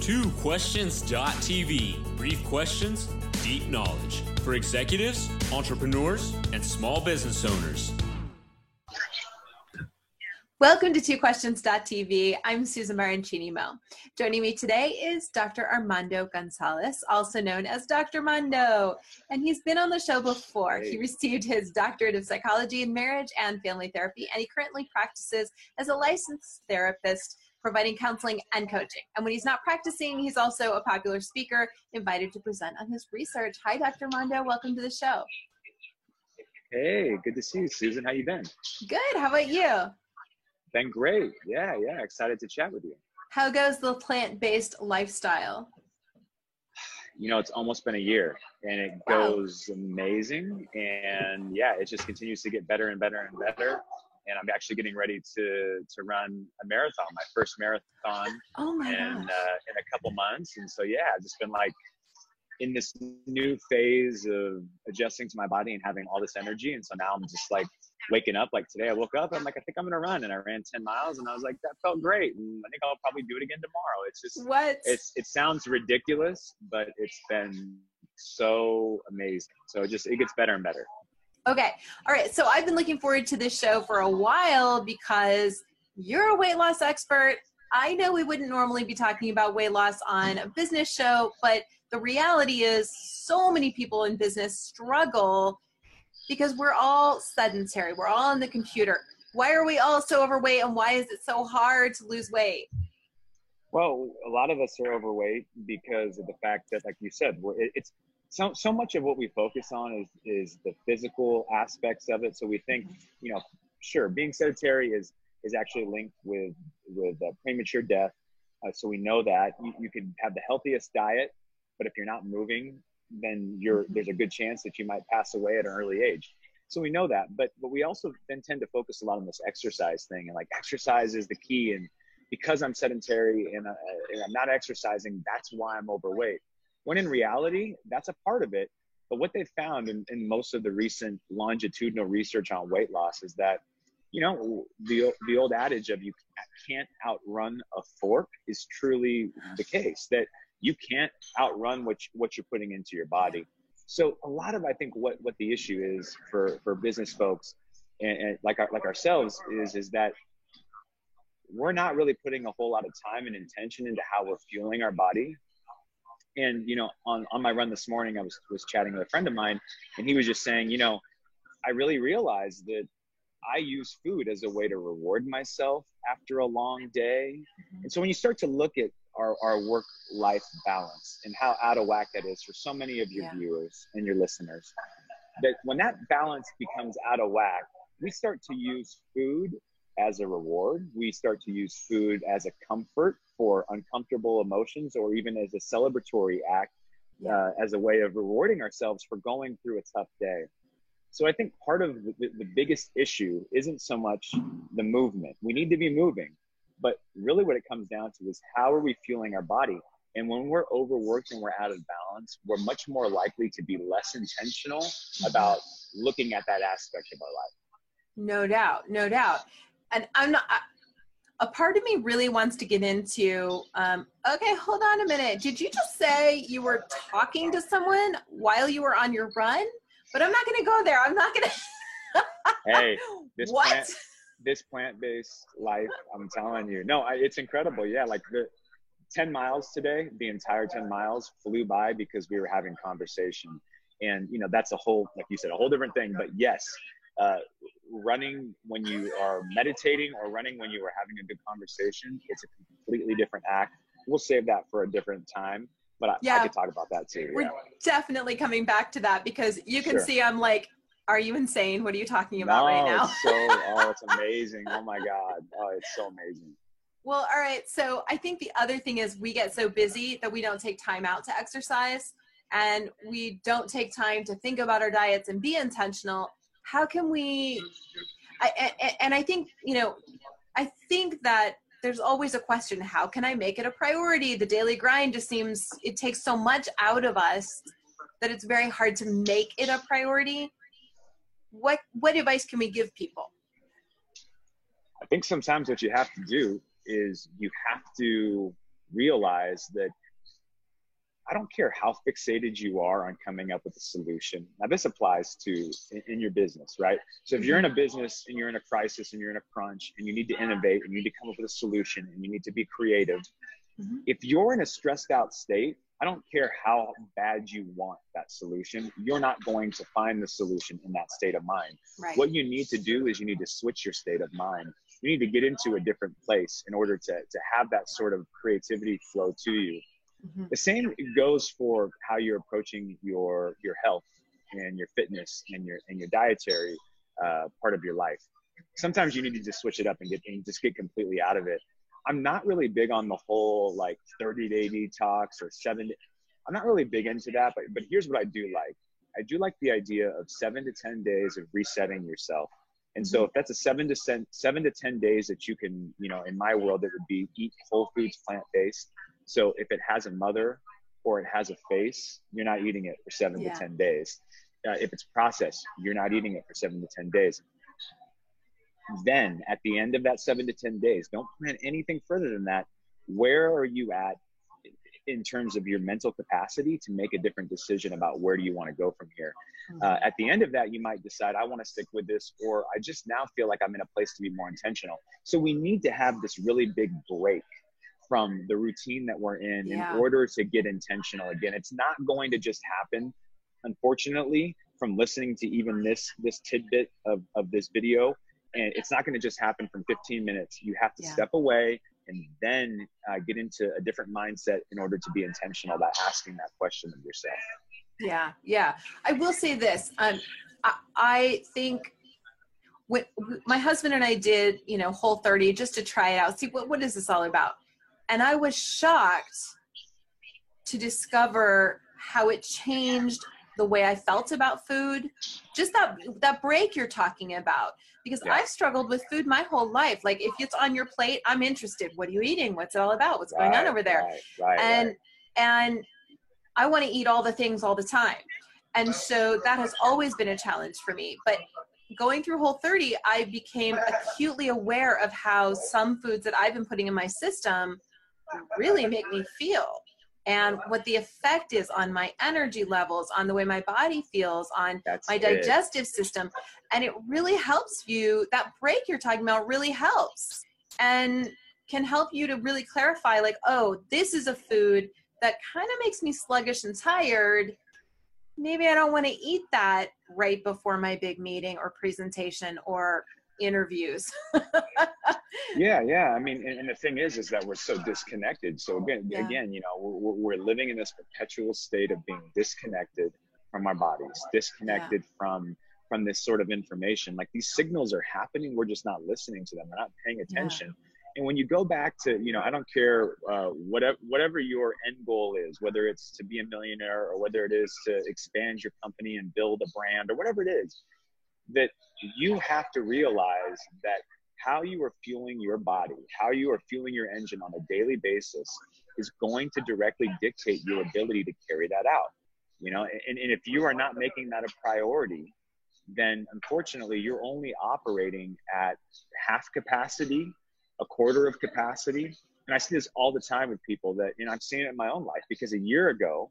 TwoQuestions.tv. Brief questions, deep knowledge. For executives, entrepreneurs, and small business owners. Welcome to TwoQuestions.tv. I'm Susan Baroncini Moe. Joining me today is Dr. Armando Gonzalez, also known as Dr. Mondo. And he's been on the show before. He received his doctorate of psychology in marriage and family therapy, and he currently practices as a licensed therapist providing counseling and coaching. And when he's not practicing, he's also a popular speaker invited to present on his research. Hi, Dr. Mondo. Welcome to the show. Hey, good to see you, Susan. How you been? Good. How about you? Been great. Yeah, yeah. Excited to chat with you. How goes the plant-based lifestyle? You know, it's almost been a year and it wow. goes amazing. And yeah, it just continues to get better and better and better and I'm actually getting ready to to run a marathon, my first marathon. Oh my in, uh, in a couple months, and so yeah, I've just been like in this new phase of adjusting to my body and having all this energy, and so now I'm just like waking up. Like today, I woke up, I'm like, I think I'm gonna run, and I ran 10 miles, and I was like, that felt great, and I think I'll probably do it again tomorrow. It's just what it's it sounds ridiculous, but it's been so amazing. So it just it gets better and better. Okay. All right. So I've been looking forward to this show for a while because you're a weight loss expert. I know we wouldn't normally be talking about weight loss on a business show, but the reality is so many people in business struggle because we're all sedentary. We're all on the computer. Why are we all so overweight and why is it so hard to lose weight? Well, a lot of us are overweight because of the fact that, like you said, it's so so much of what we focus on is is the physical aspects of it. So we think, you know, sure, being sedentary is is actually linked with with uh, premature death. Uh, so we know that you, you can have the healthiest diet, but if you're not moving, then you're there's a good chance that you might pass away at an early age. So we know that, but but we also then tend to focus a lot on this exercise thing, and like exercise is the key. And because I'm sedentary and, uh, and I'm not exercising, that's why I'm overweight when in reality, that's a part of it. But what they found in, in most of the recent longitudinal research on weight loss is that, you know, the, the old adage of you can't outrun a fork is truly the case, that you can't outrun what, what you're putting into your body. So a lot of, I think, what, what the issue is for, for business folks and, and like, our, like ourselves is, is that we're not really putting a whole lot of time and intention into how we're fueling our body and you know on, on my run this morning i was was chatting with a friend of mine and he was just saying you know i really realized that i use food as a way to reward myself after a long day mm-hmm. and so when you start to look at our, our work life balance and how out of whack that is for so many of your yeah. viewers and your listeners that when that balance becomes out of whack we start to use food as a reward. We start to use food as a comfort for uncomfortable emotions or even as a celebratory act uh, as a way of rewarding ourselves for going through a tough day. So I think part of the, the biggest issue isn't so much the movement. We need to be moving, but really what it comes down to is how are we fueling our body? And when we're overworked and we're out of balance, we're much more likely to be less intentional about looking at that aspect of our life. No doubt, no doubt and I'm not. I, a part of me really wants to get into um, okay hold on a minute. Did you just say you were talking to someone while you were on your run? But i'm not going to go there. I'm not going to hey this what? plant, this plant-based life i'm telling you. No I, it's incredible. Yeah like the 10 miles today the entire 10 miles flew by because we were having conversation. And you know that's a whole like you said a whole different thing. But yes uh, running when you are meditating or running when you are having a good conversation, it's a completely different act. We'll save that for a different time, but I, yeah. I could talk about that too. We're yeah. definitely coming back to that because you can sure. see I'm like, are you insane? What are you talking about no, right now? so, oh, it's amazing. Oh my God. Oh, it's so amazing. Well, all right. So I think the other thing is we get so busy that we don't take time out to exercise and we don't take time to think about our diets and be intentional how can we I, and i think you know i think that there's always a question how can i make it a priority? The daily grind just seems it takes so much out of us that it's very hard to make it a priority. What what advice can we give people? I think sometimes what you have to do is you have to realize that I don't care how fixated you are on coming up with a solution. Now, this applies to in, in, your business, right? So, if you're in a business and you're in a crisis and you're in a crunch and you need to innovate and you need to come up with a solution and you need to be creative, mm-hmm. if you're in a stressed out state, I don't care how bad you want that solution, you're not going to find the solution in that state of mind. Right. What you need to do is you need to switch your state of mind. You need to get into a different place in order to, to have that sort of creativity flow to you. Mm-hmm. The same goes for how you're approaching your your health and your fitness and your and your dietary uh, part of your life. Sometimes you need to just switch it up and get and just get completely out of it. I'm not really big on the whole like 30 day detox or seven. I'm not really big into that, but but here's what I do like. I do like the idea of seven to ten days of resetting yourself. And so mm-hmm. if that's a seven to seven, seven to ten days that you can, you know, in my world, it would be eat whole foods, plant based. So if it has a mother or it has a face, you're not eating it for seven yeah. to 10 days. Uh, if it's processed, you're not eating it for seven to 10 days. Then at the end of that seven to 10 days, don't plan anything further than that. Where are you at in terms of your mental capacity to make a different decision about where do you want to go from here? Mm-hmm. Uh, at the end of that, you might decide, I want to stick with this, or I just now feel like I'm in a place to be more intentional. So we need to have this really big break from the routine that we're in yeah. in order to get intentional again it's not going to just happen unfortunately from listening to even this this tidbit of, of this video and it's not going to just happen from 15 minutes you have to yeah. step away and then uh, get into a different mindset in order to be intentional about asking that question of yourself yeah yeah i will say this um, I, I think when, my husband and I did, you know, Whole 30 just to try it out, see what what is this all about. And I was shocked to discover how it changed the way I felt about food. Just that that break you're talking about. Because yeah. I've struggled with food my whole life. Like if it's on your plate, I'm interested. What are you eating? What's it all about? What's right, going on over there? Right, right, and and I want to eat all the things all the time. And so that has always been a challenge for me. But going through Whole 30, I became acutely aware of how some foods that I've been putting in my system really make me feel and what the effect is on my energy levels, on the way my body feels, on That's my digestive system. And it really helps you, that break you're talking about really helps and can help you to really clarify like, oh, this is a food that kind of makes me sluggish and tired. Maybe I don't want to eat that right before my big meeting or presentation or interviews. yeah, yeah. I mean, and, and, the thing is, is that we're so disconnected. So again, yeah. again, you know, we're, we're living in this perpetual state of being disconnected from our bodies, disconnected yeah. from from this sort of information. Like these signals are happening, we're just not listening to them. We're not paying attention. Yeah. And when you go back to, you know, I don't care uh, whatever whatever your end goal is, whether it's to be a millionaire or whether it is to expand your company and build a brand or whatever it is, that you have to realize that how you are fueling your body, how you are fueling your engine on a daily basis is going to directly dictate your ability to carry that out. You know, and, and if you are not making that a priority, then unfortunately you're only operating at half capacity, a quarter of capacity. And I see this all the time with people that, you know, I'm seeing it in my own life because a year ago,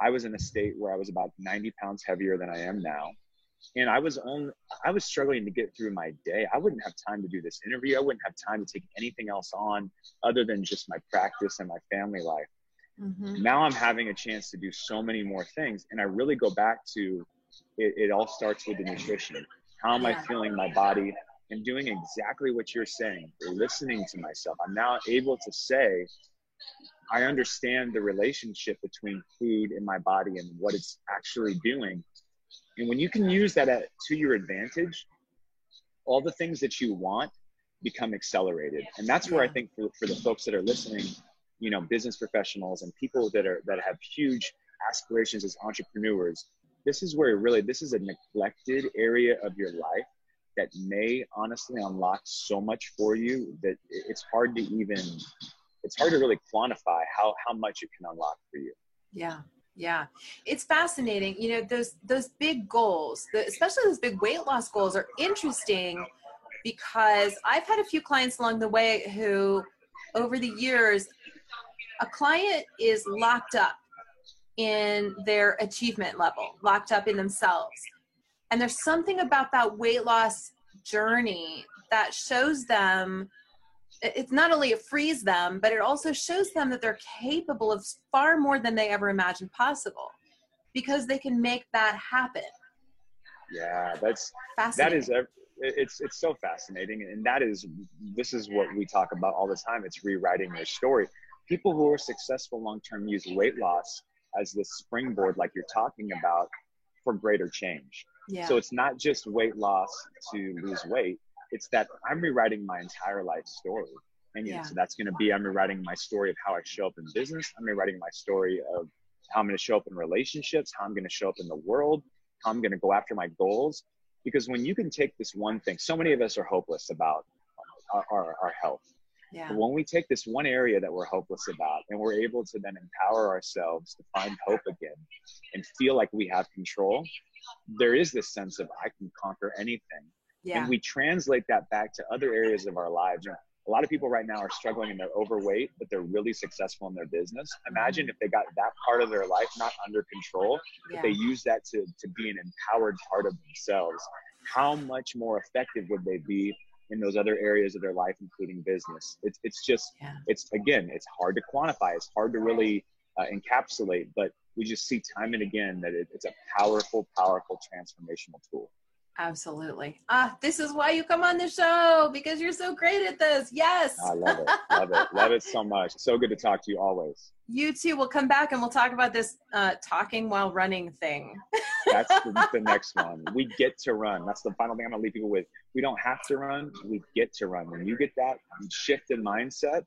I was in a state where I was about 90 pounds heavier than I am now and I was on I was struggling to get through my day. I wouldn't have time to do this interview. I wouldn't have time to take anything else on other than just my practice and my family life. Mm-hmm. Now I'm having a chance to do so many more things, and I really go back to it. It all starts with the nutrition. How am yeah. I feeling my body? And doing exactly what you're saying, listening to myself. I'm now able to say, I understand the relationship between food and my body and what it's actually doing and when you can use that at, to your advantage, all the things that you want become accelerated. And that's where I think for, for the folks that are listening, you know, business professionals and people that are that have huge aspirations as entrepreneurs, this is where really this is a neglected area of your life that may honestly unlock so much for you that it's hard to even it's hard to really quantify how how much it can unlock for you. Yeah yeah it's fascinating you know those those big goals the, especially those big weight loss goals are interesting because i've had a few clients along the way who over the years a client is locked up in their achievement level, locked up in themselves. And there's something about that weight loss journey that shows them it's not only it frees them, but it also shows them that they're capable of far more than they ever imagined possible because they can make that happen. Yeah, that's that is it's it's so fascinating, and that is this is what we talk about all the time. It's rewriting their story. People who are successful long term use weight loss as the springboard, like you're talking about, for greater change. Yeah. So it's not just weight loss to lose weight. It's that I'm rewriting my entire life story. And yeah. so that's going to be I'm rewriting my story of how I show up in business. I'm rewriting my story of how I'm going to show up in relationships, how I'm going to show up in the world, how I'm going to go after my goals. Because when you can take this one thing, so many of us are hopeless about our, our, our health. Yeah. But when we take this one area that we're hopeless about and we're able to then empower ourselves to find hope again and feel like we have control, there is this sense of I can conquer anything. Yeah. And we translate that back to other areas of our lives a lot of people right now are struggling and they're overweight, but they're really successful in their business. Imagine mm-hmm. if they got that part of their life not under control, yeah. if they use that to, to be an empowered part of themselves, how much more effective would they be in those other areas of their life, including business? It's, it's just, yeah. it's again, it's hard to quantify. It's hard to really uh, encapsulate, but we just see time and again that it, it's a powerful, powerful transformational tool. Absolutely. Ah, this is why you come on the show because you're so great at this. Yes. I love it. Love it. love it so much. So good to talk to you always. You too. We'll come back and we'll talk about this uh, talking while running thing. That's the, the, next one. We get to run. That's the final thing I'm going to leave people with. We don't have to run. We get to run. When you get that shift in mindset,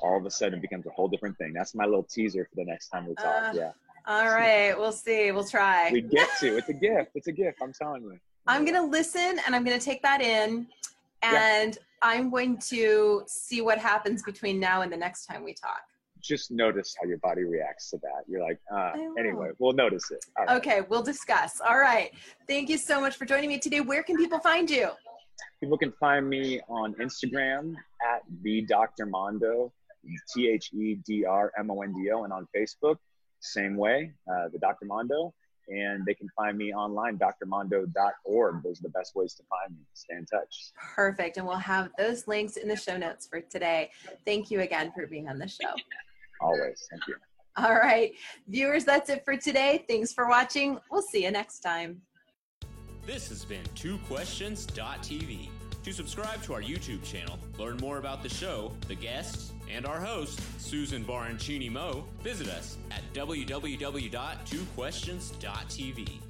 all of a sudden it becomes a whole different thing. That's my little teaser for the next time we talk. Uh, yeah. All right. We'll see. We'll try. We get to. It's a gift. It's a gift. I'm telling you. I'm going to listen and I'm going to take that in and yeah. I'm going to see what happens between now and the next time we talk. Just notice how your body reacts to that. You're like, uh, anyway, we'll notice it. Right. Okay, we'll discuss. All right. Thank you so much for joining me today. Where can people find you? People can find me on Instagram at the Dr. Mondo, T H E D R M O N D O, and on Facebook, same way, uh, the Dr. Mondo and they can find me online, drmondo.org. Those are the best ways to find me. Stay in touch. Perfect. And we'll have those links in the show notes for today. Thank you again for being on the show. Always. Thank you. All right. Viewers, that's it for today. Thanks for watching. We'll see you next time. This has been two twoquestions.tv. To subscribe to our YouTube channel, learn more about the show, the guests, and our host, Susan Baroncini Moe, visit us at www.twoquestions.tv.